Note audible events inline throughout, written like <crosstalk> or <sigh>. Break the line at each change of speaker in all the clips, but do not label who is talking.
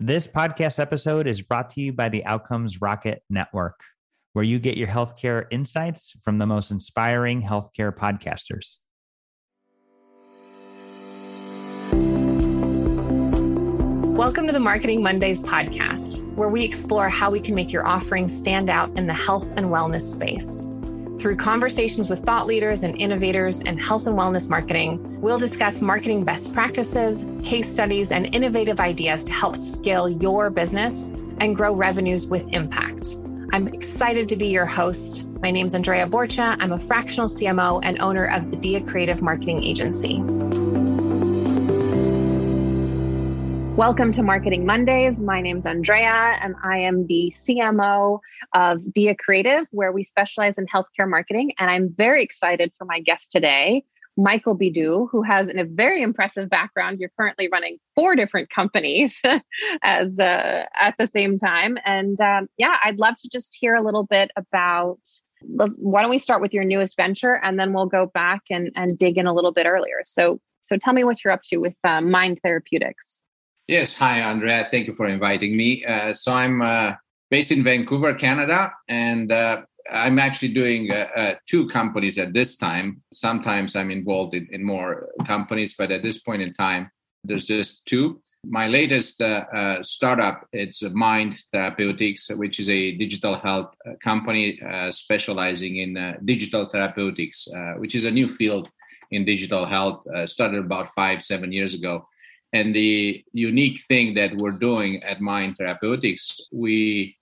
This podcast episode is brought to you by the Outcomes Rocket Network, where you get your healthcare insights from the most inspiring healthcare podcasters.
Welcome to the Marketing Mondays podcast, where we explore how we can make your offering stand out in the health and wellness space. Through conversations with thought leaders and innovators in health and wellness marketing, we'll discuss marketing best practices, case studies, and innovative ideas to help scale your business and grow revenues with impact. I'm excited to be your host. My name is Andrea Borcha. I'm a fractional CMO and owner of the Dia Creative Marketing Agency. Welcome to Marketing Mondays. My name is Andrea, and I am the CMO of Dia Creative, where we specialize in healthcare marketing. And I'm very excited for my guest today, Michael Bidu, who has a very impressive background. You're currently running four different companies <laughs> as uh, at the same time, and um, yeah, I'd love to just hear a little bit about. Why don't we start with your newest venture, and then we'll go back and and dig in a little bit earlier. So, so tell me what you're up to with uh, Mind Therapeutics.
Yes. Hi, Andrea. Thank you for inviting me. Uh, so I'm uh, based in Vancouver, Canada, and uh, I'm actually doing uh, uh, two companies at this time. Sometimes I'm involved in, in, more companies, but at this point in time, there's just two. My latest uh, startup it's Mind Therapeutics, which is a digital health company specializing in digital therapeutics, which is a new field in digital health. started about five, seven years ago and the unique thing that we're doing at Mind Therapeutics, we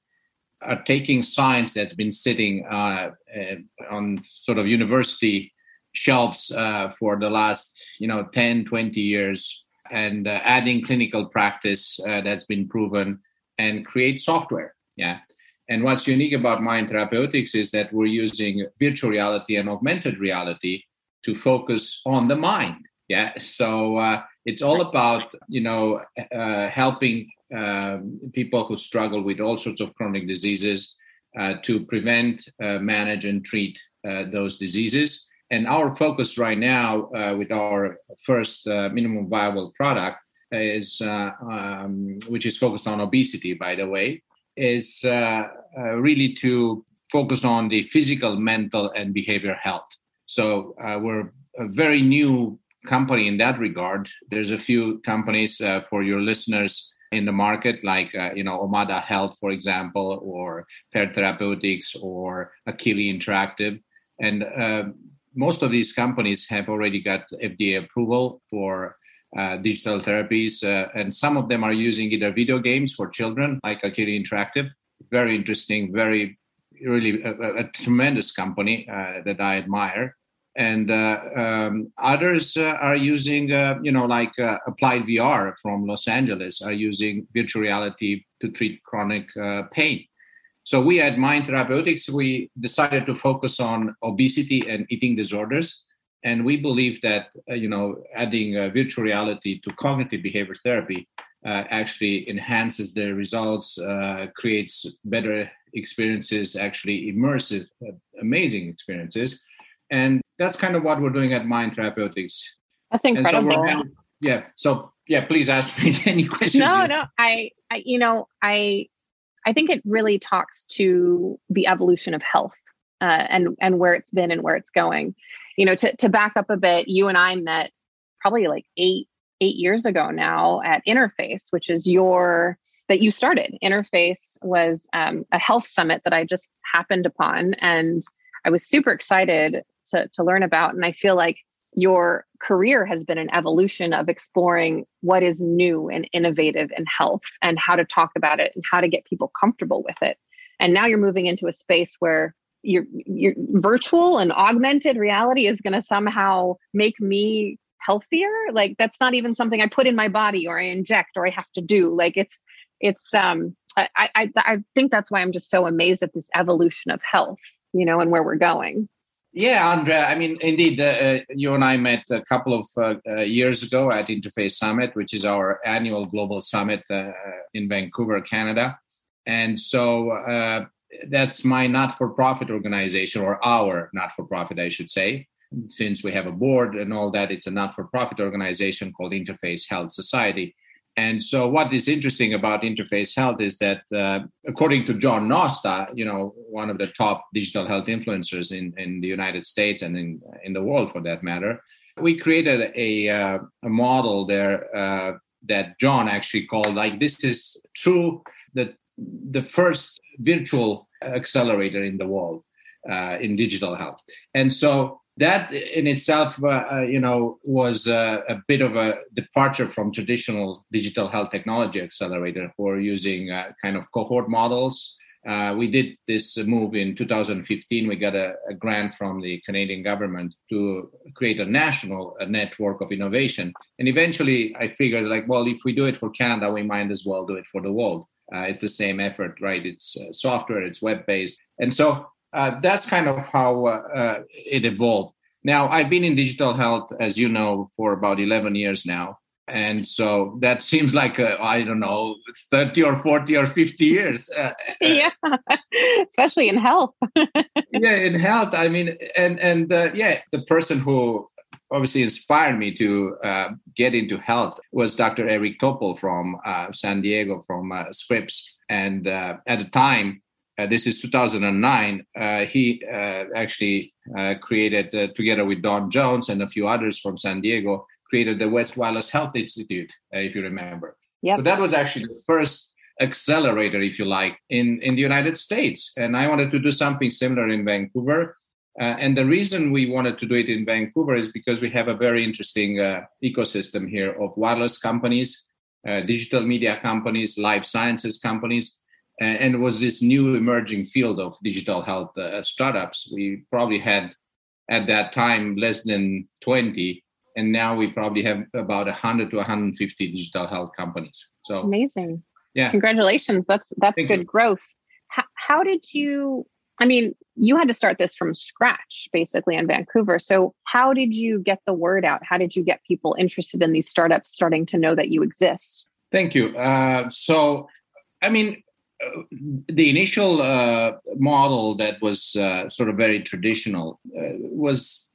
are taking science that's been sitting uh, uh, on sort of university shelves uh, for the last, you know, 10, 20 years and uh, adding clinical practice uh, that's been proven and create software. Yeah. And what's unique about Mind Therapeutics is that we're using virtual reality and augmented reality to focus on the mind. Yeah. So, uh, it's all about you know uh, helping um, people who struggle with all sorts of chronic diseases uh, to prevent, uh, manage, and treat uh, those diseases. And our focus right now, uh, with our first uh, minimum viable product, is um, which is focused on obesity, by the way, is really to focus on the physical, mental, and behavior health. So we're a very new company in that regard. There's a few companies uh, for your listeners in the market, like uh, you know Omada Health, for example, or Pear Therapeutics, or Akili Interactive, and uh, most of these companies have already got FDA approval for uh, digital therapies, uh, and some of them are using either video games for children, like Akili Interactive. Very interesting, very really a, a tremendous company uh, that I admire and uh, um, others uh, are using uh, you know like uh, applied vr from los angeles are using virtual reality to treat chronic uh, pain. So we at mind therapeutics we decided to focus on obesity and eating disorders. And we believe that uh, you know adding virtual reality to cognitive behavior therapy actually enhances the results creates better experiences actually immersive amazing experiences. And that's kind of what we're doing at Mind Therapeutics.
That's incredible. So
now, yeah. So yeah, please ask me <laughs> any questions.
No, you. no. I, I, you know, I, I think it really talks to the evolution of health uh, and and where it's been and where it's going. You know, to to back up a bit, you and I met probably like eight eight years ago now at Interface, which is your that you started. Interface was um, a health summit that I just happened upon, and I was super excited to, to learn about. And I feel like your career has been an evolution of exploring what is new and innovative in health and how to talk about it and how to get people comfortable with it. And now you're moving into a space where your your virtual and augmented reality is going to somehow make me healthier. Like that's not even something I put in my body or I inject or I have to do. Like it's it's um I I I think that's why I'm just so amazed at this evolution of health, you know, and where we're going.
Yeah, Andrea. I mean, indeed, uh, uh, you and I met a couple of uh, uh, years ago at Interface Summit, which is our annual global summit uh, in Vancouver, Canada. And so uh, that's my not for profit organization, or our not for profit, I should say. Since we have a board and all that, it's a not for profit organization called Interface Health Society. And so, what is interesting about Interface Health is that, uh, according to John Nosta, you know, one of the top digital health influencers in, in the United States and in in the world, for that matter, we created a uh, a model there uh, that John actually called like this is true the the first virtual accelerator in the world uh, in digital health, and so that in itself, uh, uh, you know, was uh, a bit of a departure from traditional digital health technology accelerator who are using uh, kind of cohort models. Uh, we did this move in 2015. We got a, a, grant from the Canadian government to create a national a network of innovation. And eventually, I figured, like, well, if we do it for Canada, we might as well do it for the world. Uh, it's the same effort, right? It's software, it's web based. And so uh, that's kind of how uh, uh, it evolved. Now, I've been in digital health, as you know, for about 11 years now. And so that seems like, I don't know, 30 or 40 or 50 years. Uh, <laughs>
yeah, especially in health. <laughs>
yeah, in health. I mean, and, and yeah, the person who obviously inspired me to uh, get into health was Dr. Eric Topol from uh, San Diego from uh, Scripps. And at the time, uh, this is 2009. Uh, he uh, actually uh, created, uh, together with Don Jones and a few others from San Diego, created the West Wireless Health Institute, uh, if you remember.
Yeah.
So that was actually the first accelerator, if you like, in, in the United States. And I wanted to do something similar in Vancouver. and the reason we wanted to do it in Vancouver is because we have a very interesting ecosystem here of wireless companies, digital media companies, life sciences companies and it was this new emerging field of digital health uh, startups. We probably had at that time less than 20, and now we probably have about 100 to 150 digital health companies. So
amazing!
Yeah,
congratulations. That's that's Thank good you. growth. How, how did you? I mean, you had to start this from scratch, basically in Vancouver. So, how did you get the word out? How did you get people interested in these startups starting to know that you exist?
Thank you. Uh, so, I mean, the initial uh, model that was uh, sort of very traditional uh, was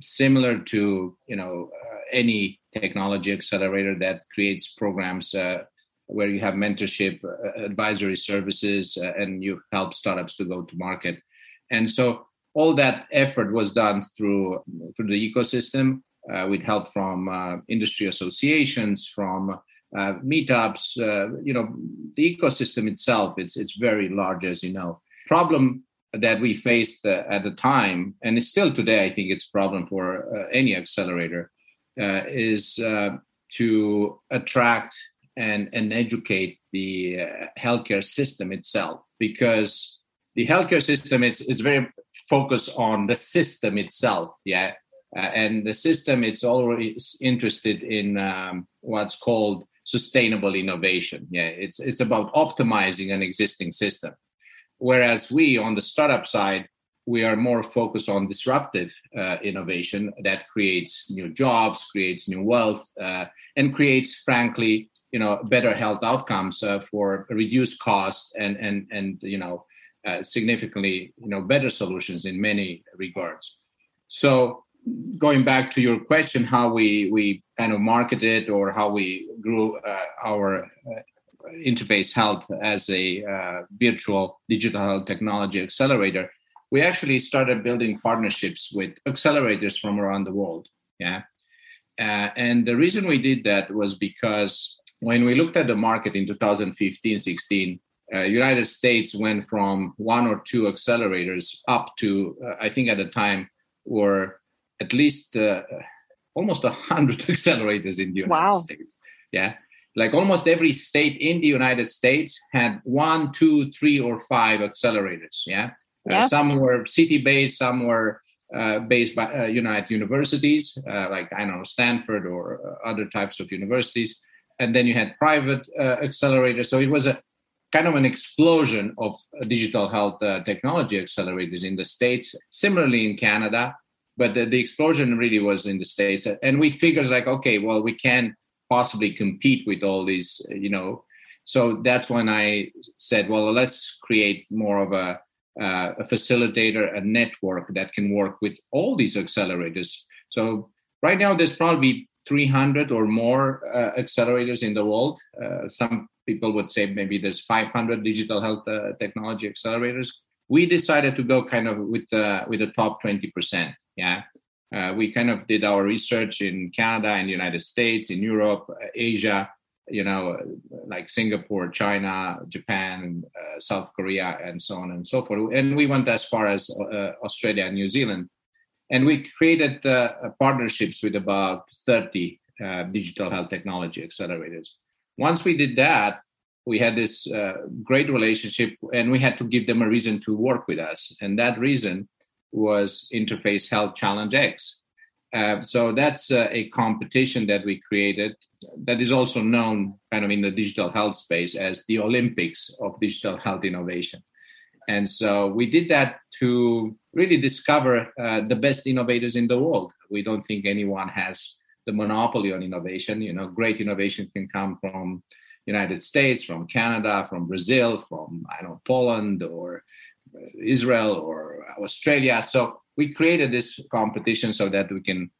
similar to you know uh, any technology accelerator that creates programs uh, where you have mentorship uh, advisory services and you help startups to go to market. And so all that effort was done through through the ecosystem with help from industry associations from uh, meetups, uh, you know, the ecosystem itself, it's, it's very large, as you know. Problem that we faced uh, at the time, and it's still today, I think it's a problem for uh, any accelerator, uh, is uh, to attract and, and educate the healthcare system itself. Because the healthcare system it's, it's very focused on the system itself, yeah? and the system it's always interested in um, what's called sustainable innovation. Yeah, it's it's about optimizing an existing system. Whereas we on the startup side, we are more focused on disruptive uh, innovation that creates new jobs, creates new wealth, uh, and creates, frankly, you know, better health outcomes uh, for reduced costs and and and you know, uh, significantly you know better solutions in many regards. So going back to your question, how we we kind of market it or how we grew uh, our uh, interface health as a uh, virtual digital health technology accelerator, we actually started building partnerships with accelerators from around the world. Yeah, uh, and the reason we did that was because when we looked at the market in 2015, 16. Uh, United States went from one or two accelerators up to, uh, I think at the time, were at least almost a hundred <laughs> accelerators in the United wow. States. Yeah, like almost every state in the United States had one, two, three, or five accelerators. Yeah, yeah. Uh, some were city-based, some were uh, based by uh, United universities, uh, like I don't know Stanford or uh, other types of universities, and then you had private accelerators. So it was a kind of an explosion of digital health technology accelerators in the states. Similarly in Canada, but the, the explosion really was in the states and we figured like okay well we can't possibly compete with all these you know so that's when i said well let's create more of a, uh, a facilitator a network that can work with all these accelerators so right now there's probably 300 or more uh, accelerators in the world. Uh, some people would say maybe there's 500 digital health uh, technology accelerators. We decided to go kind of with uh, with the top 20%. Yeah, uh, we kind of did our research in Canada and United States, in Europe, Asia, you know, like Singapore, China, Japan, uh, South Korea, and so on and so forth. And we went as far as uh, Australia and New Zealand. And we created uh, partnerships with about 30 uh, digital health technology accelerators. Once we did that, we had this uh, great relationship and we had to give them a reason to work with us. And that reason was Interface Health Challenge X. Uh, so that's uh, a competition that we created that is also known kind of in the digital health space as the Olympics of digital health innovation. And so we did that to really discover uh, the best innovators in the world. We don't think anyone has the monopoly on innovation. You know, great innovation can come from United States, from Canada, from Brazil, from I don't know Poland or Israel or Australia. So we created this competition so that we can,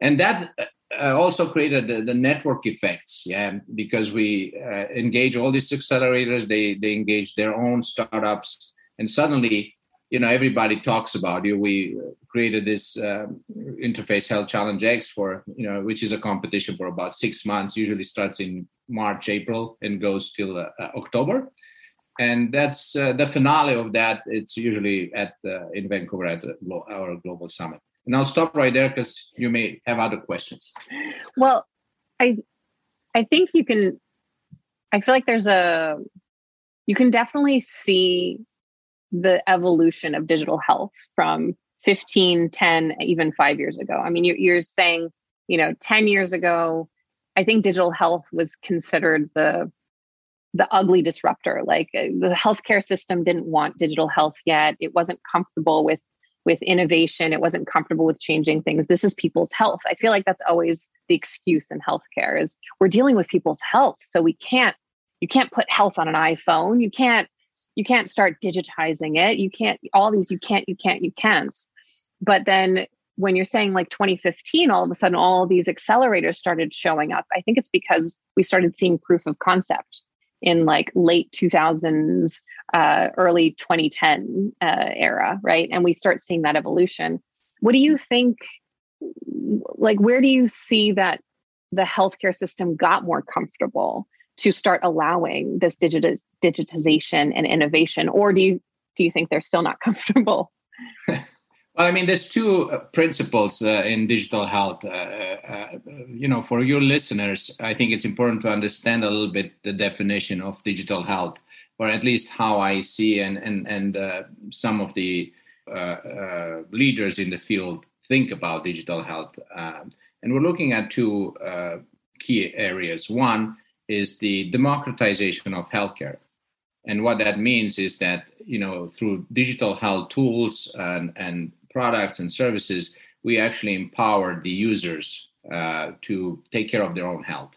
and that uh, also created the, the, network effects. Yeah, because we uh, engage all these accelerators, they they engage their own startups, and suddenly, you know, everybody talks about you. We created this um, interface health challenge X for you know, which is a competition for about six months. Usually starts in March, April, and goes till uh, October and that's uh, the finale of that. It's usually at uh, in Vancouver at our global summit. And I'll stop right there because you may have other questions.
Well, I I think you can. I feel like there's a you can definitely see the evolution of digital health from 15 10 even 5 years ago i mean you're, you're saying you know 10 years ago i think digital health was considered the the ugly disruptor. Like uh, the healthcare system didn't want digital health yet. It wasn't comfortable with with innovation. It wasn't comfortable with changing things. This is people's health. I feel like that's always the excuse in healthcare is we're dealing with people's health. So we can't you can't put health on an iPhone. You can't you can't start digitizing it. You can't all these you can't you can't you can't. But then when you're saying like 2015 all of a sudden all these accelerators started showing up i think it's because we started seeing proof of concept in like late 2000s uh, early 2010 uh, era right? And we start seeing that evolution. What do you think like where do you see that the healthcare system got more comfortable to start allowing this digit- digitization and innovation? Or do you do you think they're still not <laughs> comfortable <laughs>
Well, I mean, there's two uh, principles uh, in digital health. Uh, uh, you know, for your listeners, I think it's important to understand a little bit the definition of digital health, or at least how I see and and and uh, some of the uh, leaders in the field think about digital health. Um, and we're looking at two key areas. One is the democratization of healthcare and what that means is that you know through digital health tools and, and products and services, we actually empower the users uh, to take care of their own health.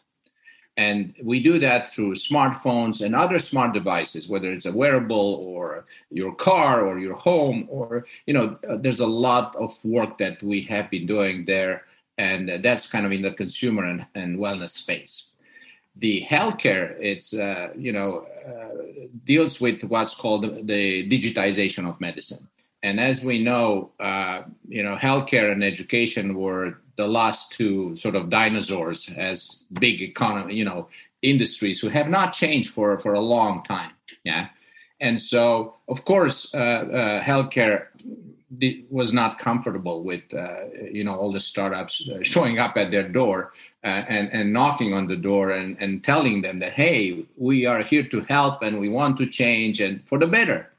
And we do that through smartphones and other smart devices, whether it's a wearable or your car or your home, or, you know, there's a lot of work that we have been doing there. And that's kind of in the consumer and, and wellness space. The healthcare, it's, uh, you know, uh, deals with what's called the digitization of medicine and as we know, uh, you know, healthcare and education were the last two sort of dinosaurs as big economy, you know, industries who have not changed for for a long time. Yeah, and so of course, uh, uh, healthcare was not comfortable with uh, you know all the startups uh, showing up at their door uh, and and knocking on the door and and telling them that hey, we are here to help and we want to change and for the better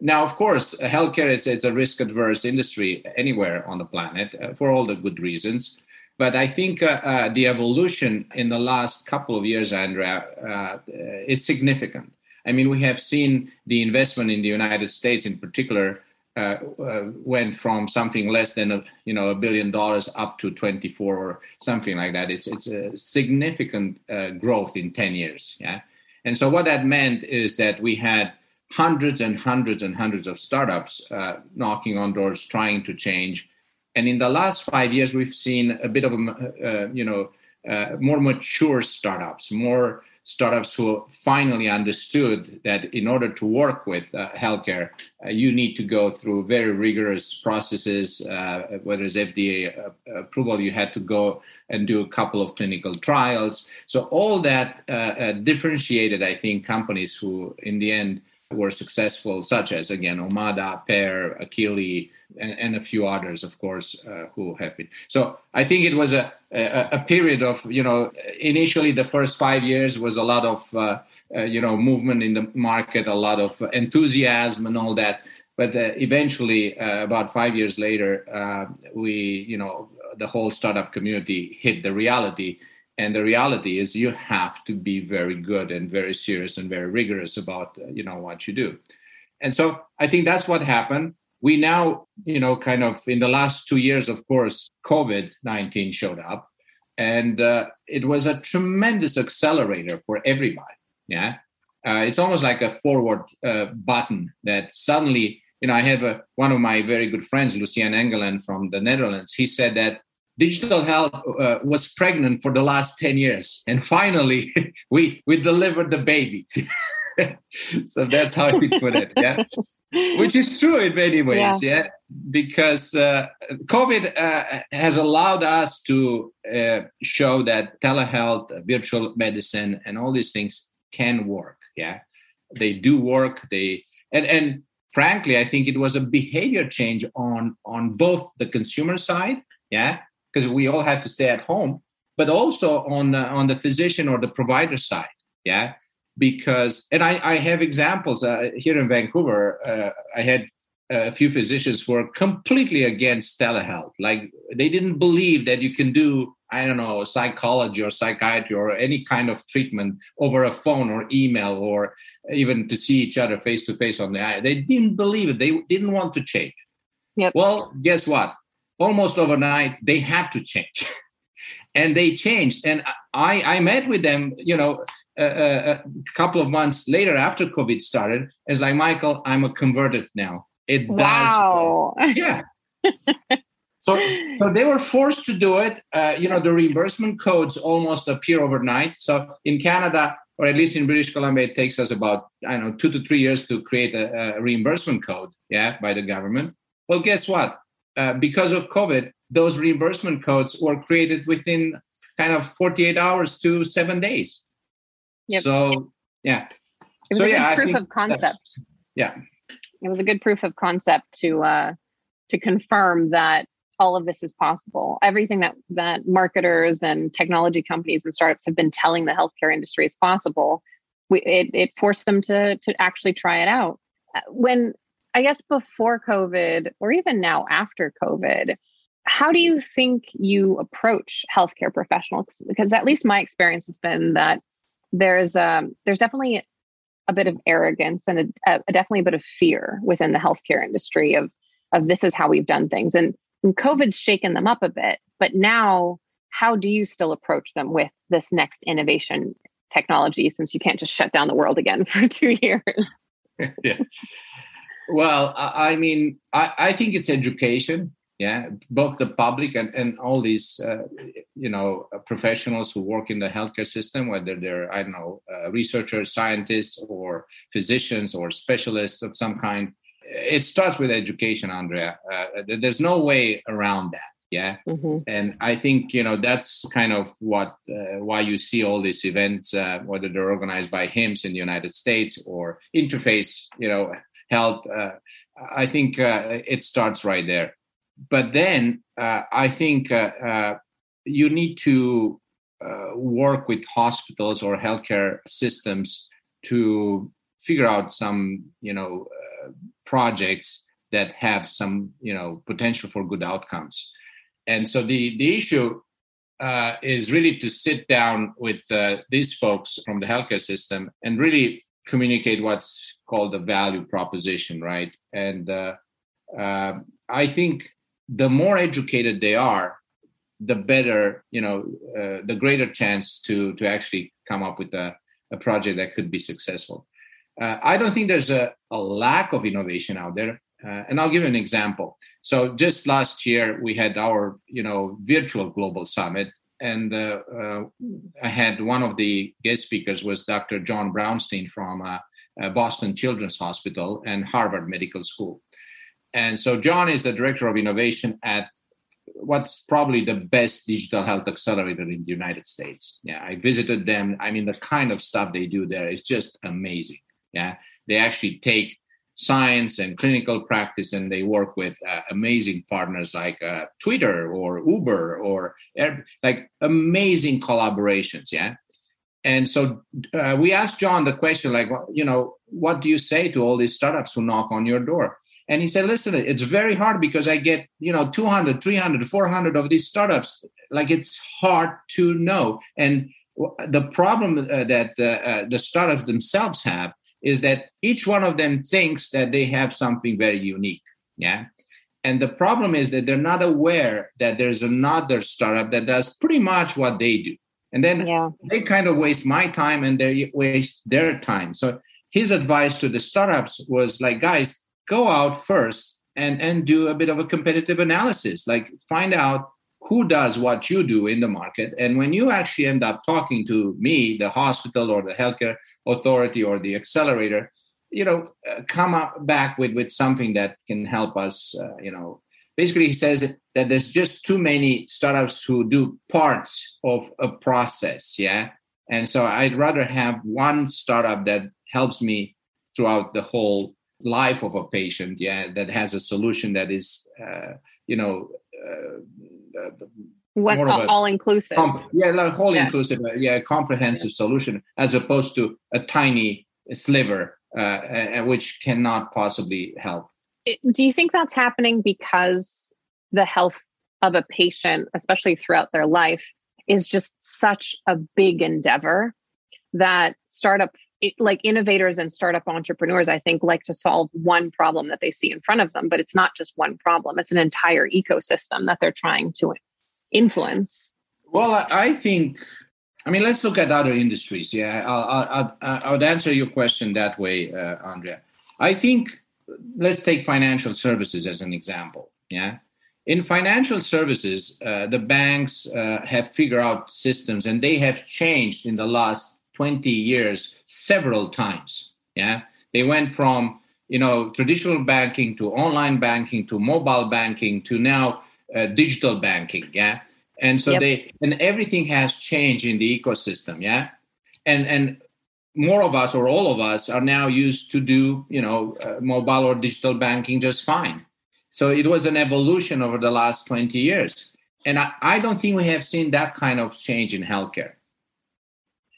now, of course, healthcare it's, it's a risk adverse industry anywhere on the planet uh, for all the good reasons. But I think uh, uh, the evolution in the last couple of years, Andrea, uh, is significant. I mean, we have seen the investment in the United States, in particular, uh, uh, went from something less than a you know a billion dollars up to 24 or something like that. It's it's a significant uh, growth in 10 years. Yeah, and so what that meant is that we had hundreds and hundreds and hundreds of startups uh, knocking on doors trying to change And in the last five years, we've seen a bit of a, uh, you know, uh, more mature startups, more startups who finally understood that in order to work with uh, healthcare, uh, you need to go through very rigorous processes. Uh, whether it's FDA approval, you had to go and do a couple of clinical trials. So all that differentiated, I think, companies who, in the end, were successful, such as again Omada, Pear, Akili, and, and, a few others, of course, uh, who have been. So I think it was a, a, a period of you know initially the first five years was a lot of uh, uh, you know movement in the market, a lot of enthusiasm and all that. But uh, eventually, uh, about five years later, uh, we you know the whole startup community hit the reality and the reality is you have to be very good and very serious and very rigorous about uh, you know what you do. And so i think that's what happened. We now you know kind of in the last two years of course covid-19 showed up. And uh, it was a tremendous accelerator for everybody. Yeah? Uh, it's almost like a forward uh, button that suddenly you know i have a, one of my very good friends lucien engelen from the netherlands. He said that digital health uh, was pregnant for the last 10 years. And finally <laughs> we we delivered the baby. <laughs> So that's how he put it yeah? <laughs> Which is true in many ways yeah, yeah? because uh, covid uh, has allowed us to uh, show that telehealth virtual medicine and all these things can work yeah? They do work they and and frankly i think it was a behavior change on on both the consumer side yeah because we all had to stay at home, but also on uh, on the physician or the provider side. Yeah, because and I, I have examples uh, here in Vancouver. Uh, I had a few physicians who were completely against telehealth. Like they didn't believe that you can do I don't know psychology or psychiatry or any kind of treatment over a phone or email or even to see each other face to face on the eye. They didn't believe it. They didn't want to change. Yep. Well, guess what? Almost overnight they had to change. <laughs> And they changed. And i i met with them you know a, a, couple of months later after covid started. It's like michael i'm a converted now. It wow. does yeah. <laughs> So so they were forced to do it. Uh, you know the reimbursement codes almost appear overnight. So in canada or at least in british columbia it takes us about i don't know two to three years to create a, a reimbursement code yeah by the government. Well guess what uh, because of COVID, those reimbursement codes were created within kind of 48 hours to seven days. Yep. So, yeah.
It was
so,
a
yeah,
good proof of concept.
Yeah.
It was a good proof of concept to uh, to confirm that all of this is possible. Everything that that marketers and technology companies and startups have been telling the healthcare industry is possible. We, it, it forced them to to actually try it out. Uh, when I guess before COVID or even now after COVID, how do you think you approach healthcare professionals? Because at least my experience has been that there's um, there's definitely a bit of arrogance and a, a, definitely a bit of fear within the healthcare industry of of this is how we've done things, and, and COVID's shaken them up a bit. But now, how do you still approach them with this next innovation technology? Since you can't just shut down the world again <laughs> for two years. <laughs>
yeah. Well, I mean, I, I think it's education. Yeah, both the public and, and all these, uh, you know, professionals who work in the healthcare system, whether they're, I don't know, uh, researchers, scientists, or physicians or specialists of some kind. It starts with education, Andrea. Uh, there's no way around that yeah mm-hmm. and i think you know that's kind of what uh, why you see all these events uh, whether they're organized by HIMSS in the united states or interface you know health. Uh, I think uh, it starts right there. But then uh, I think you need to work with hospitals or healthcare systems to figure out some, you know, projects that have some, you know, potential for good outcomes. And so the the issue uh, is really to sit down with uh, these folks from the healthcare system and really communicate what's called the value proposition, right? And uh, uh, I think the more educated they are, the better, you know, uh, the greater chance to to actually come up with a, a project that could be successful. Uh, I don't think there's a, a lack of innovation out there. Uh, and I'll give you an example. So just last year we had our you know virtual global summit, and uh, uh, I had one of the guest speakers was Dr. John Brownstein from uh, uh, Boston Children's Hospital and Harvard Medical School. And so John is the director of innovation at what's probably the best digital health accelerator in the United States. Yeah, I visited them. I mean, the kind of stuff they do there is just amazing. Yeah, they actually take science and clinical practice and they work with uh, amazing partners like uh, twitter or uber or like amazing collaborations yeah? And so uh, we asked john the question like you know what do you say to all these startups who knock on your door? And he said listen it's very hard because i get you know 200 300 400 of these startups. Like it's hard to know. And the problem uh, that uh, uh, the startups themselves have is that each one of them thinks that they have something very unique. Yeah. And the problem is that they're not aware that there's another startup that does pretty much what they do. And then yeah. they kind of waste my time and they waste their time. So his advice to the startups was like, guys, go out first and, and do a bit of a competitive analysis. Like find out who does what you do in the market. And when you actually end up talking to me, the hospital or the healthcare authority or the accelerator, you know, uh, come up back with, with something that can help us, uh, you know. Basically, he says that there's just too many startups who do parts of a process, yeah. And so I'd rather have one startup that helps me throughout the whole life of a patient, yeah, that has a solution that is, uh, you know, uh,
what all inclusive
comp- yeah like all yeah. inclusive uh, yeah comprehensive yeah. solution as opposed to a tiny sliver uh, which cannot possibly help
it, do you think that's happening because the health of a patient especially throughout their life is just such a big endeavor that startup like innovators and startup entrepreneurs i think like to solve one problem that they see in front of them but it's not just one problem. It's an entire ecosystem that they're trying to influence.
Well i think i mean let's look at other industries yeah. I'll, I'll, I'll answer your question that way uh, andrea. I think let's take financial services as an example yeah. In financial services uh, the banks uh, have figured out systems and they have changed in the last 20 years several times yeah? They went from you know traditional banking to online banking to mobile banking to now uh, digital banking yeah? And so yep. they and everything has changed in the ecosystem yeah? And and more of us or all of us are now used to do you know uh, mobile or digital banking just fine. So it was an evolution over the last 20 years. And I, I don't think we have seen that kind of change in healthcare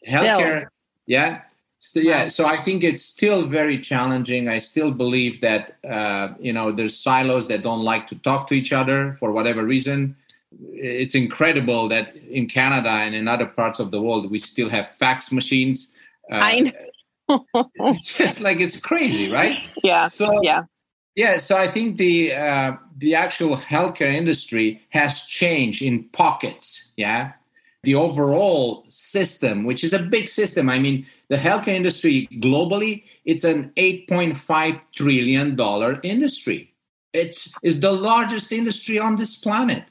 healthcare yeah. So, yeah so i think it's still very challenging. I still believe that uh, you know there's silos that don't like to talk to each other for whatever reason. It's incredible that in canada and in other parts of the world we still have fax machines
uh, i know. <laughs>
it's just like it's crazy right?
Yeah so yeah.
yeah so i think the uh, the actual healthcare industry has changed in pockets yeah the overall system, which is a big system. I mean, the healthcare industry globally, it's an $8.5 trillion industry. It's, it's the largest industry on this planet.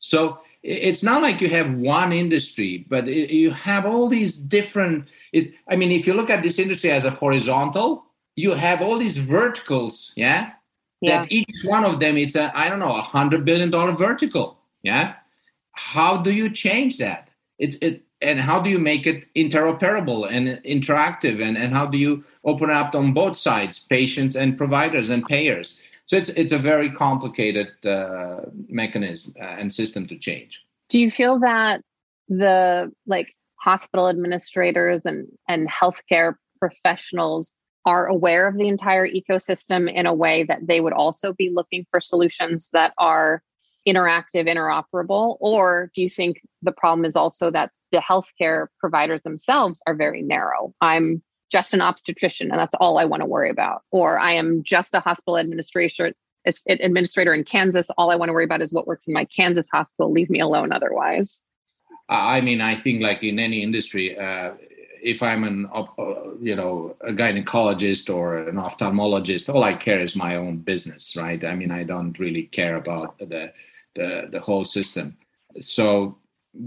So it's not like you have one industry, but you have all these different. It, I mean, if you look at this industry as a horizontal, you have all these verticals, yeah? yeah. That each one of them, it's a, I don't know, a hundred billion dollar vertical, yeah? How do you change that? It, it and how do you make it interoperable and interactive? And, and how do you open up on both sides patients and providers and payers? So it's it's a very complicated uh, mechanism uh, and system to change.
Do you feel that the like hospital administrators and and healthcare professionals are aware of the entire ecosystem in a way that they would also be looking for solutions that are interactive, interoperable? Or do you think the problem is also that the healthcare providers themselves are very narrow? I'm just an obstetrician and that's all I want to worry about. Or I am just a hospital administrator administrator in Kansas. All I want to worry about is what works in my Kansas hospital. Leave me alone otherwise.
I mean, I think like in any industry, uh, if I'm an, uh, you know, a gynecologist or an ophthalmologist, all I care is my own business, right? I mean, I don't really care about the the, the whole system. So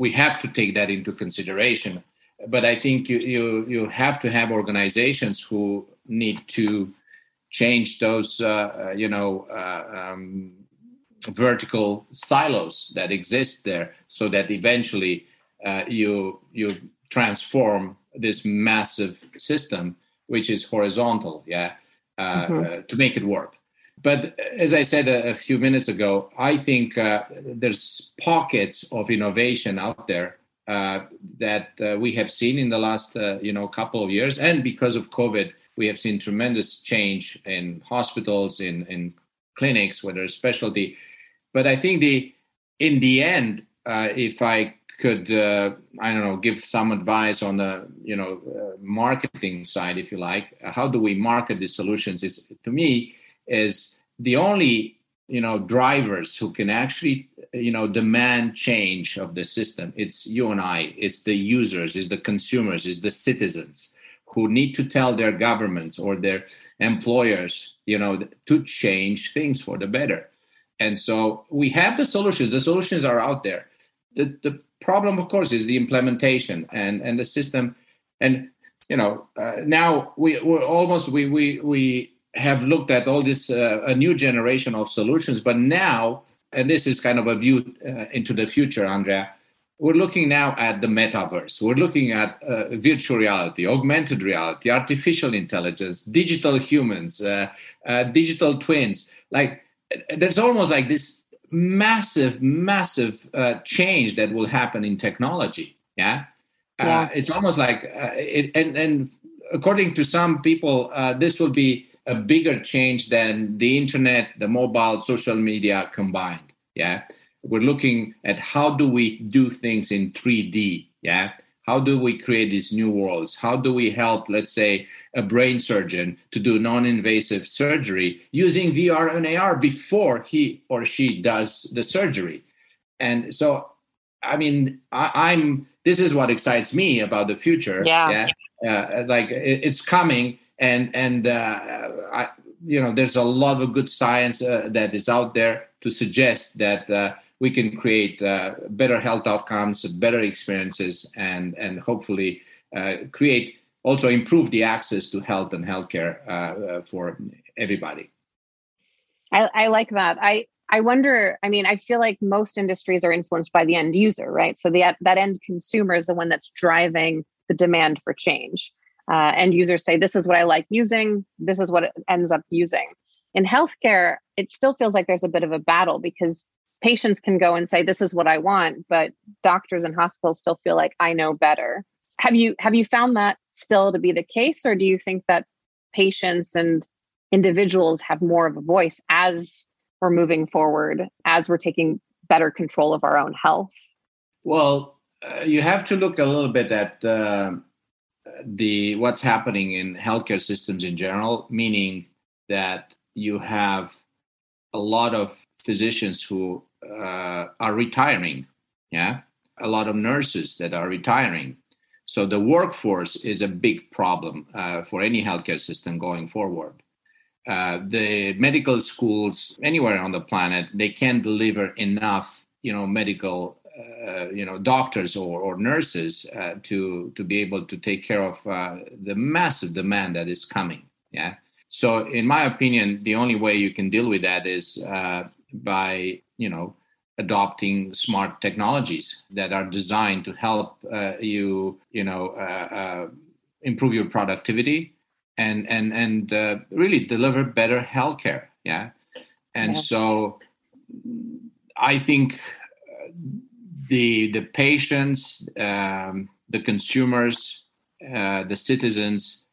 we have to take that into consideration. But I think you you you have to have organizations who need to change those, uh, you know, uh, um, vertical silos that exist there, so that eventually uh, you you transform this massive system, which is horizontal, yeah, uh, mm-hmm. uh, to make it work. But as I said a, a few minutes ago, I think uh, there's pockets of innovation out there uh, that uh, we have seen in the last, you know, couple of years, and because of COVID, we have seen tremendous change in hospitals, in in clinics, whether it's specialty. But I think the in the end, if I could uh, I don't know give some advice on the you know uh, marketing side, if you like. How do we market these solutions? Is to me is the only you know drivers who can actually you know demand change of the system. It's you and I. It's the users. It's the consumers. It's the citizens who need to tell their governments or their employers you know to change things for the better. And so we have the solutions. The solutions are out there. The, the problem, of course, is the implementation and and the system. And you know, uh, now we we're almost we we we have looked at all this uh, a new generation of solutions, but now, and this is kind of a view uh, into the future, Andrea. We're looking now at the metaverse. We're looking at uh, virtual reality, augmented reality, artificial intelligence, digital humans, uh, uh, digital twins. Like, there's almost like this massive, massive uh, change that will happen in technology. Yeah, uh, yeah. it's almost like uh, it, and and according to some people, uh, this will be a bigger change than the internet, the mobile, social media combined. Yeah, we're looking at how do we do things in 3D. Yeah, how do we create these new worlds? How do we help, let's say, a brain surgeon to do non invasive surgery using VR and AR before he or she does the surgery? And so, I mean, I, am this is what excites me about the future.
Yeah.
yeah? Uh, like it, it's coming, and, and, uh, I, you know, there's a lot of good science uh, that is out there to suggest that uh, we can create uh, better health outcomes, better experiences, and and hopefully uh, create also improve the access to health and healthcare uh, for everybody.
I, I like that. I I wonder. I mean, I feel like most industries are influenced by the end user, right? So the that end consumer is the one that's driving the demand for change. Uh, end users say, "This is what I like using. This is what it ends up using." In healthcare, it still feels like there's a bit of a battle because patients can go and say this is what i want but doctors and hospitals still feel like i know better have you have you found that still to be the case or do you think that patients and individuals have more of a voice as we're moving forward as we're taking better control of our own health
well uh, you have to look a little bit at uh, the what's happening in healthcare systems in general meaning that you have a lot of physicians who uh, are retiring. Yeah, a lot of nurses that are retiring. So the workforce is a big problem uh, for any healthcare system going forward. Uh, the medical schools anywhere on the planet they can't deliver enough, you know, medical, uh, you know, doctors or, or nurses uh, to to be able to take care of uh, the massive demand that is coming. Yeah. So, in my opinion, the only way you can deal with that is uh, by you know adopting smart technologies that are designed to help uh, you you know uh, uh, improve your productivity and and and uh, really deliver better healthcare yeah and yeah. so i think the the patients um, the consumers uh, the citizens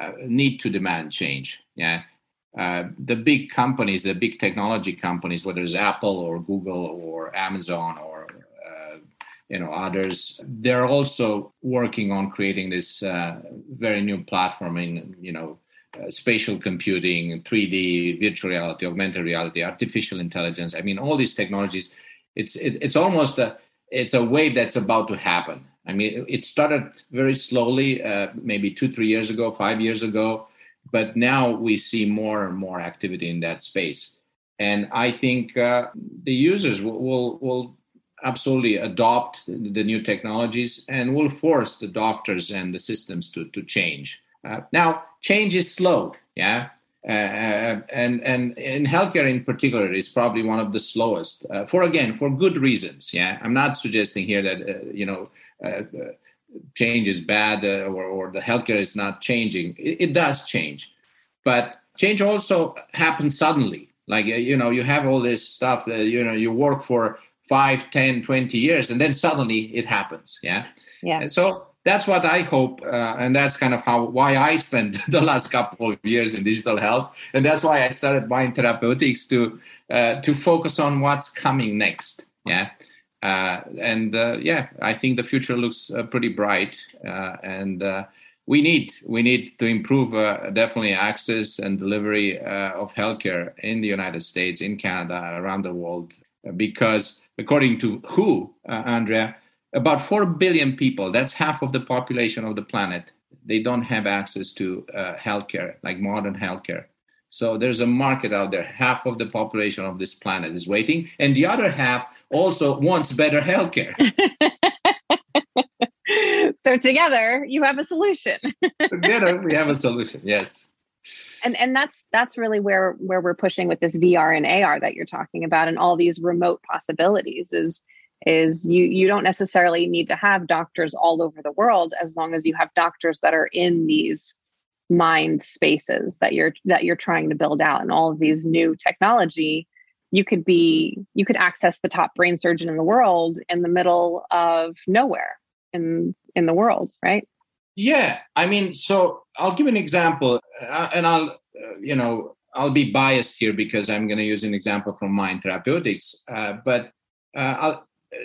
uh, need to demand change yeah uh, the big companies, the big technology companies, whether it's Apple or Google or Amazon or uh, you know others, they're also working on creating this uh, very new platform in you know uh, spatial computing, 3D, virtual reality, augmented reality, artificial intelligence. I mean, all these technologies. It's it, it's almost a it's a wave that's about to happen. I mean, it started very slowly, uh, maybe two, three years ago, five years ago, but now we see more and more activity in that space. And I think uh, the users will, will, will absolutely adopt the new technologies and will force the doctors and the systems to, to change. Uh, now, change is slow, yeah, uh, uh, and and in healthcare in particular is probably one of the slowest uh, for again for good reasons. Yeah, I'm not suggesting here that uh, you know uh, change is bad or, or the healthcare is not changing. It, it, does change, but change also happens suddenly. Like you know, you have all this stuff that you know you work for 5 10 20 years and then suddenly it happens yeah
yeah
and so that's what I hope, uh, and that's kind of how why I spent <laughs> the last couple of years in digital health, and that's why I started Mynd Therapeutics to uh, to focus on what's coming next. Yeah, uh, and uh, yeah, I think the future looks uh, pretty bright, uh, and we need we need to improve definitely access and delivery of healthcare in the United States, in Canada, around the world, because according to WHO, Andrea about 4 billion people, that's half of the population of the planet, they don't have access to uh, healthcare, like modern healthcare. So there's a market out there. Half of the population of this planet is waiting, and the other half also wants better healthcare. <laughs>
so together, you have a solution. <laughs>
together, we have a solution. Yes.
And and that's that's really where where we're pushing with this VR and AR that you're talking about, and all these remote possibilities is is you you don't necessarily need to have doctors all over the world as long as you have doctors that are in these mind spaces that you're that you're trying to build out and all of these new technology you could be you could access the top brain surgeon in the world in the middle of nowhere in in the world right?
Yeah i mean so i'll give an example uh, and i'll uh, you know i'll be biased here because i'm going to use an example from Mynd therapeutics uh, but uh,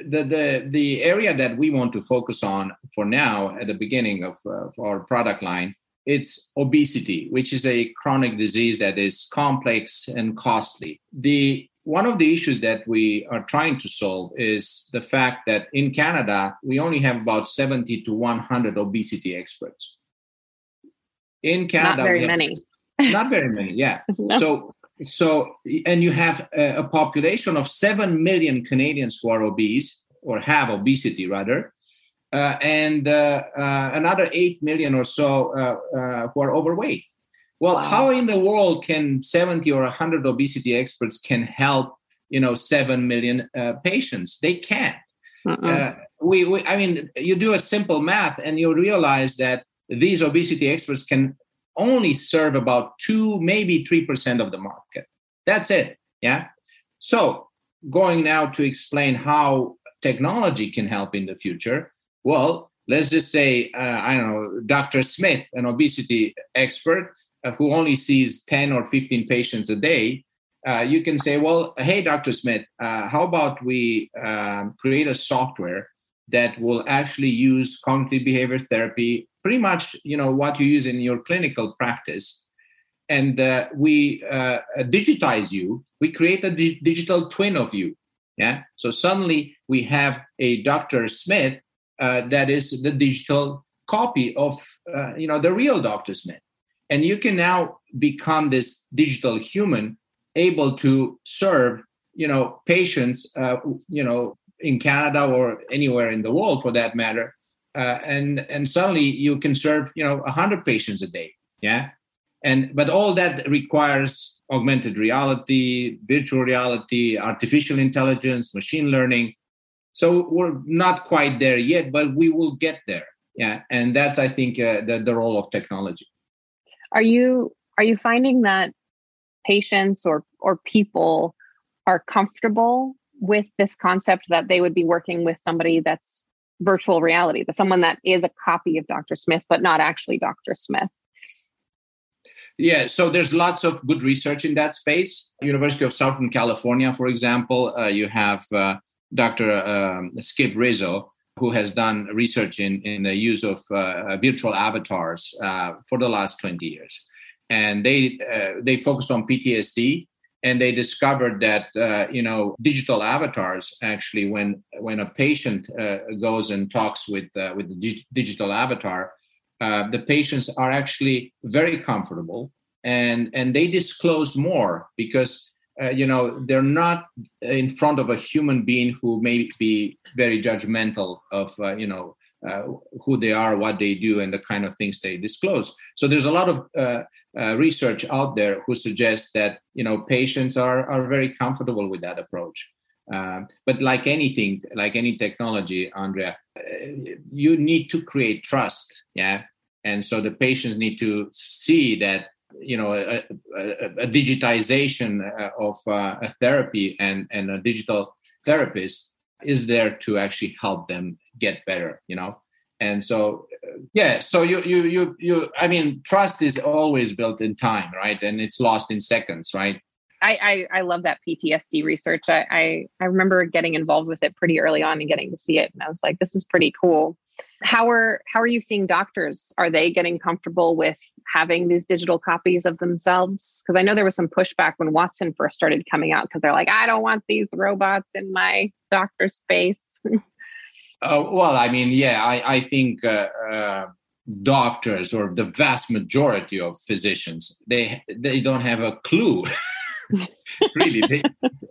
the, the, the area that we want to focus on for now at the beginning of, uh, of our product line it's obesity which is a chronic disease that is complex and costly. The one of the issues that we are trying to solve is the fact that in canada we only have about 70 to 100 obesity experts. In canada
not very many.
not very many yeah. <laughs> No. so so and you have a, population of 7 million canadians who are obese or have obesity rather uh, and uh, uh, another 8 million or so uh, uh, who are overweight. Well wow. how in the world can 70 or 100 obesity experts can help you know 7 million uh, patients? They can't. We, we i mean you do a simple math and you realize that these obesity experts can only serve about two, maybe 3% of the market. That's it. Yeah. So, going now to explain how technology can help in the future. Well, let's just say, uh, I don't know, Dr. Smith, an obesity expert uh, who only sees 10 or 15 patients a day. Uh, you can say, well, hey, Dr. Smith, uh, how about we um, create a software that will actually use cognitive behavior therapy pretty much you know what you use in your clinical practice. And uh, we uh, digitize you. We create a di- digital twin of you. Yeah? So suddenly we have a dr smith uh, that is the digital copy of uh, you know the real dr smith. And you can now become this digital human able to serve you know patients uh, you know in canada or anywhere in the world for that matter uh, and and suddenly you can serve you know 100 patients a day. Yeah. And but all that requires augmented reality virtual reality artificial intelligence machine learning. So we're not quite there yet but we will get there. Yeah. And that's i think uh, the, the role of technology.
Are you are you finding that patients or or people are comfortable with this concept that they would be working with somebody that's virtual reality, the someone that is a copy of Dr. Smith, but not actually Dr. Smith.
Yeah, so there's lots of good research in that space. University of Southern California, for example, uh, you have uh, Dr. Um, Skip Rizzo, who has done research in, in the use of uh, virtual avatars uh, for the last 20 years. And they, uh, they focused on PTSD and they discovered that uh, you know digital avatars actually when when a patient uh, goes and talks with uh, with the dig- digital avatar uh, the patients are actually very comfortable and and they disclose more because uh, you know they're not in front of a human being who may be very judgmental of uh, you know uh, who they are, what they do, and the kind of things they disclose. So there's a lot of uh, uh, research out there who suggests that you know patients are are very comfortable with that approach. Um, but like anything, like any technology, Andrea, uh, you need to create trust. Yeah, and so the patients need to see that you know a, a, a digitization uh, of uh, a therapy and and a digital therapist is there to actually help them get better you know and so yeah so you you you you i mean trust is always built in time right and it's lost in seconds right
I, I, I love that PTSD research. I, I I remember getting involved with it pretty early on and getting to see it, and I was like, "This is pretty cool." How are how are you seeing doctors? Are they getting comfortable with having these digital copies of themselves? Because I know there was some pushback when Watson first started coming out because they're like, "I don't want these robots in my doctor's space." <laughs>
uh, well, I mean, yeah, I I think. Uh, uh doctors or the vast majority of physicians they they don't have a clue <laughs> really, they,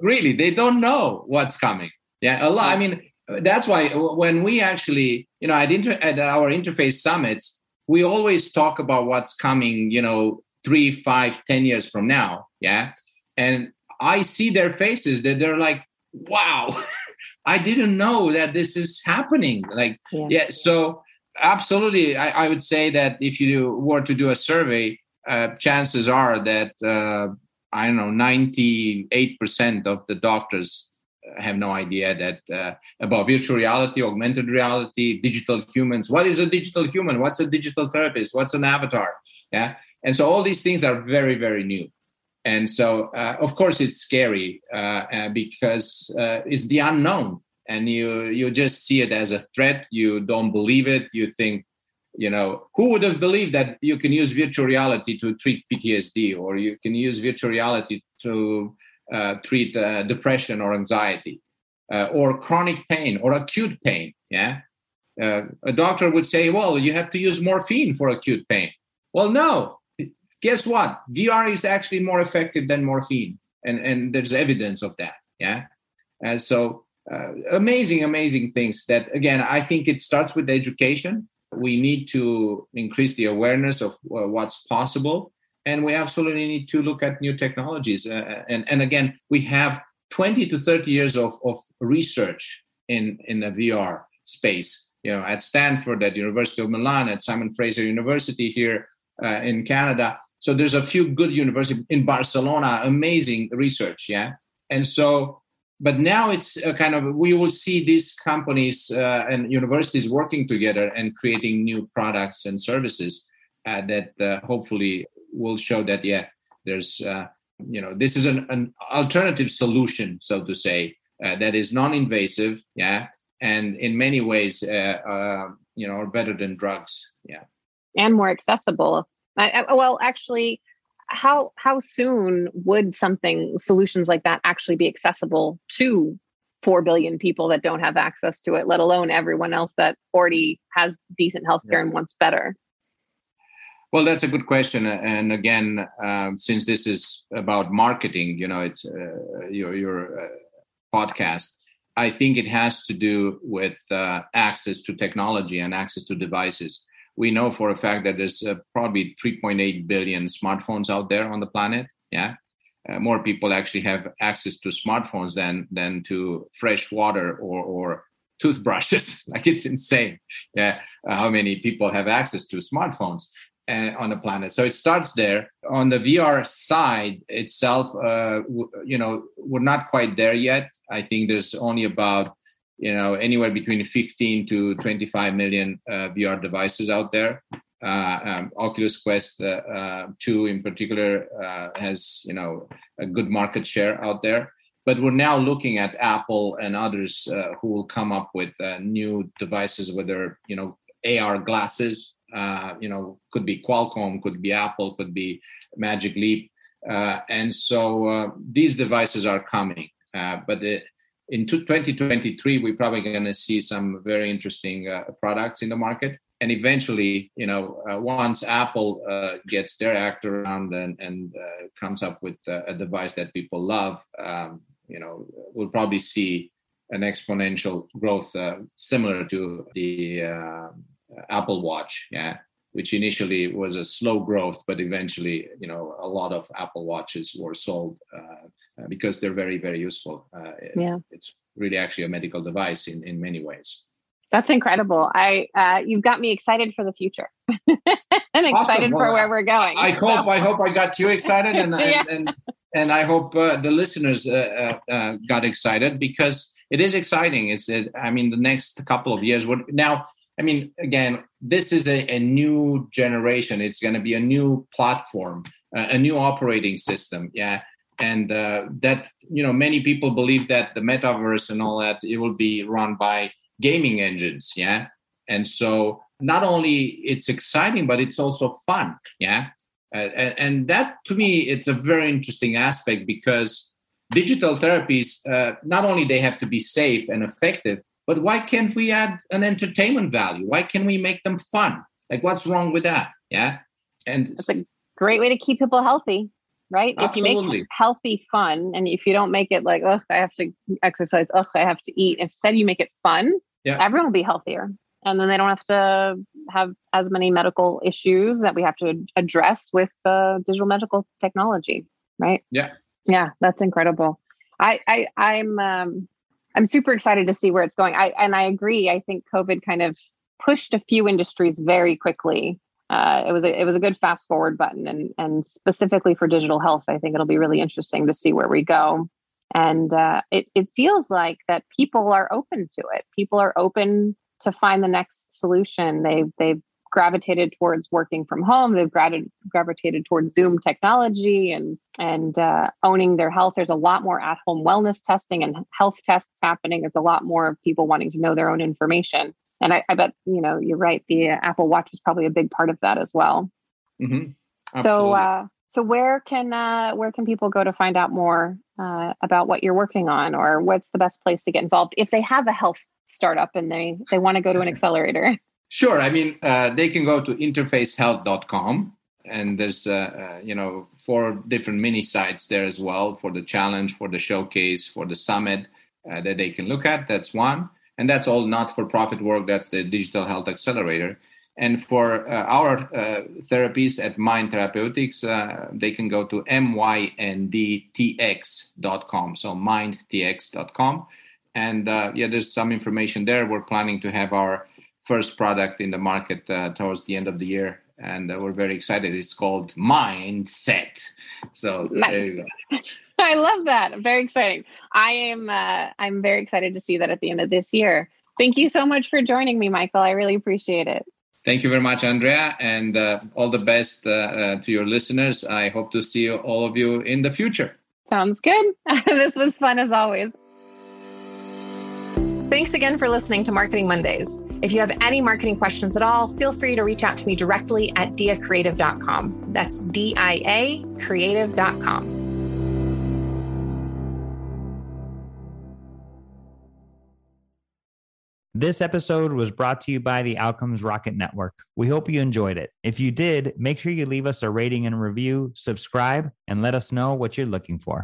really, they don't know what's coming. Yeah, a lot. I mean, that's why when we actually, you know, at, inter- at our interface summits, we always talk about what's coming. You know, three, five, ten years from now. Yeah, and I see their faces that they're like, "Wow, <laughs> I didn't know that this is happening." Like, yeah. yeah so absolutely, I, I, would say that if you were to do a survey, uh, chances are that uh, I don't know, 98% of the doctors have no idea that uh, about virtual reality, augmented reality, digital humans. What is a digital human? What's a digital therapist? What's an avatar? Yeah. And so all these things are very, very new. And so, uh, of course, it's scary uh, uh because uh, it's the unknown, and you you just see it as a threat. You don't believe it. You think you know who would have believed that you can use virtual reality to treat ptsd or you can use virtual reality to treat uh, depression or anxiety uh, or chronic pain or acute pain yeah? Uh, a doctor would say well you have to use morphine for acute pain. Well no. Guess what? Vr is actually more effective than morphine and and there's evidence of that yeah? And so uh, amazing amazing things that again i think it starts with education. We need to increase the awareness of uh, what's possible and we absolutely need to look at new technologies. Uh, and, and again we have 20 to 30 years of, of research in, in the vr space you know at stanford at university of milan at simon fraser university here uh, in canada. So there's a few good universities in barcelona amazing research yeah? And so but now it's a kind of we will see these companies uh, and universities working together and creating new products and services uh, that uh, hopefully will show that yeah there's uh, you know this is an, an, alternative solution so to say uh, that is non-invasive yeah and in many ways uh, you know are better than drugs yeah.
And more accessible. I, I, well actually how how soon would something solutions like that actually be accessible to 4 billion people that don't have access to it let alone everyone else that already has decent healthcare yeah. and wants better
well that's a good question and again um, since this is about marketing you know it's uh, your your uh, podcast i think it has to do with uh, access to technology and access to devices we know for a fact that there's uh, probably 3.8 billion smartphones out there on the planet. Yeah, uh, more people actually have access to smartphones than than to fresh water or or toothbrushes. <laughs> like it's insane. Yeah, uh, how many people have access to smartphones uh, on the planet? So it starts there. On the VR side itself, uh, w- you know, we're not quite there yet. I think there's only about you know anywhere between 15 to 25 million uh, VR devices out there. Uh, um, Oculus Quest uh, uh 2 in particular has you know a good market share out there. But we're now looking at Apple and others who will come up with new devices, whether you know AR glasses, you know could be Qualcomm, could be Apple, could be Magic Leap. Uh, and so uh, these devices are coming. Uh, but the, in 2023, we're probably going to see some very interesting uh, products in the market. And eventually, you know, uh, once Apple uh, gets their act around and, and comes up with a device that people love, um, you know, we'll probably see an exponential growth uh, similar to the Apple Watch. Yeah which initially was a slow growth, but eventually, you know, a lot of Apple Watches were sold uh, because they're very, very useful. Uh, yeah, it's really actually a medical device in in many ways.
That's incredible. I uh, you've got me excited for the future <laughs> and excited well, for where we're going.
I, I so. hope I hope I got you excited, and <laughs> yeah. and, and, and I hope uh, the listeners uh, uh, got excited because it is exciting. It's I mean the next couple of years. What now? I mean, again, this is a, a new generation. It's going to be a new platform, uh, a new operating system. Yeah. And uh, that, you know, many people believe that the metaverse and all that, it will be run by gaming engines. Yeah. And so not only it's exciting, but it's also fun. Yeah. Uh, and, and, that to me, it's a very interesting aspect because digital therapies, uh, not only they have to be safe and effective, but why can't we add an entertainment value? Why can't we make them fun? Like, what's wrong with that? Yeah.
And it's a great way to keep people healthy, right? Absolutely. If you make healthy fun and if you don't make it like, oh, I have to exercise, oh, I have to eat, instead you make it fun, yeah. everyone will be healthier. And then they don't have to have as many medical issues that we have to address with uh, digital medical technology, right?
Yeah.
Yeah, that's incredible. I, I I'm um, I'm super excited to see where it's going. I and I agree. I think COVID kind of pushed a few industries very quickly. Uh, it was a, it was a good fast forward button, and and specifically for digital health, I think it'll be really interesting to see where we go. And uh, it it feels like that people are open to it. People are open to find the next solution. They they've gravitated towards working from home. They've gravitated towards Zoom technology and and uh, owning their health. There's a lot more at home wellness testing and health tests happening. There's a lot more of people wanting to know their own information. And I, I bet you know you're right. The uh, Apple Watch is probably a big part of that as well. Mm-hmm. So uh, so where can uh, where can people go to find out more uh, about what you're working on, or what's the best place to get involved if they have a health startup and they they want to go to an accelerator? <laughs>
Sure. I mean, uh, they can go to interfacehealth.com and there's, uh, uh, you know, four different mini sites there as well for the challenge, for the showcase, for the summit uh, that they can look at. That's one. And that's all not for profit work. That's the Digital Health Accelerator. And for uh, our uh, therapies at Mynd Therapeutics, they can go to myndtx.com. So myndtx.com. And yeah, there's some information there. We're planning to have our first product in the market uh, towards the end of the year, and uh, we're very excited. It's called Mindset. So there you go. <laughs>
I love that. Very exciting. I am. Uh, I'm very excited to see that at the end of this year. Thank you so much for joining me, Michael. I really appreciate it.
Thank you very much, Andrea, and uh, all the best uh, uh, to your listeners. I hope to see all of you in the future.
Sounds good. <laughs> this was fun as always. Thanks again for listening to Marketing Mondays. If you have any marketing questions at all, feel free to reach out to me directly at diacreative.com. That's D I A creative.com.
This episode was brought to you by the Outcomes Rocket Network. We hope you enjoyed it. If you did, make sure you leave us a rating and review, subscribe, and let us know what you're looking for.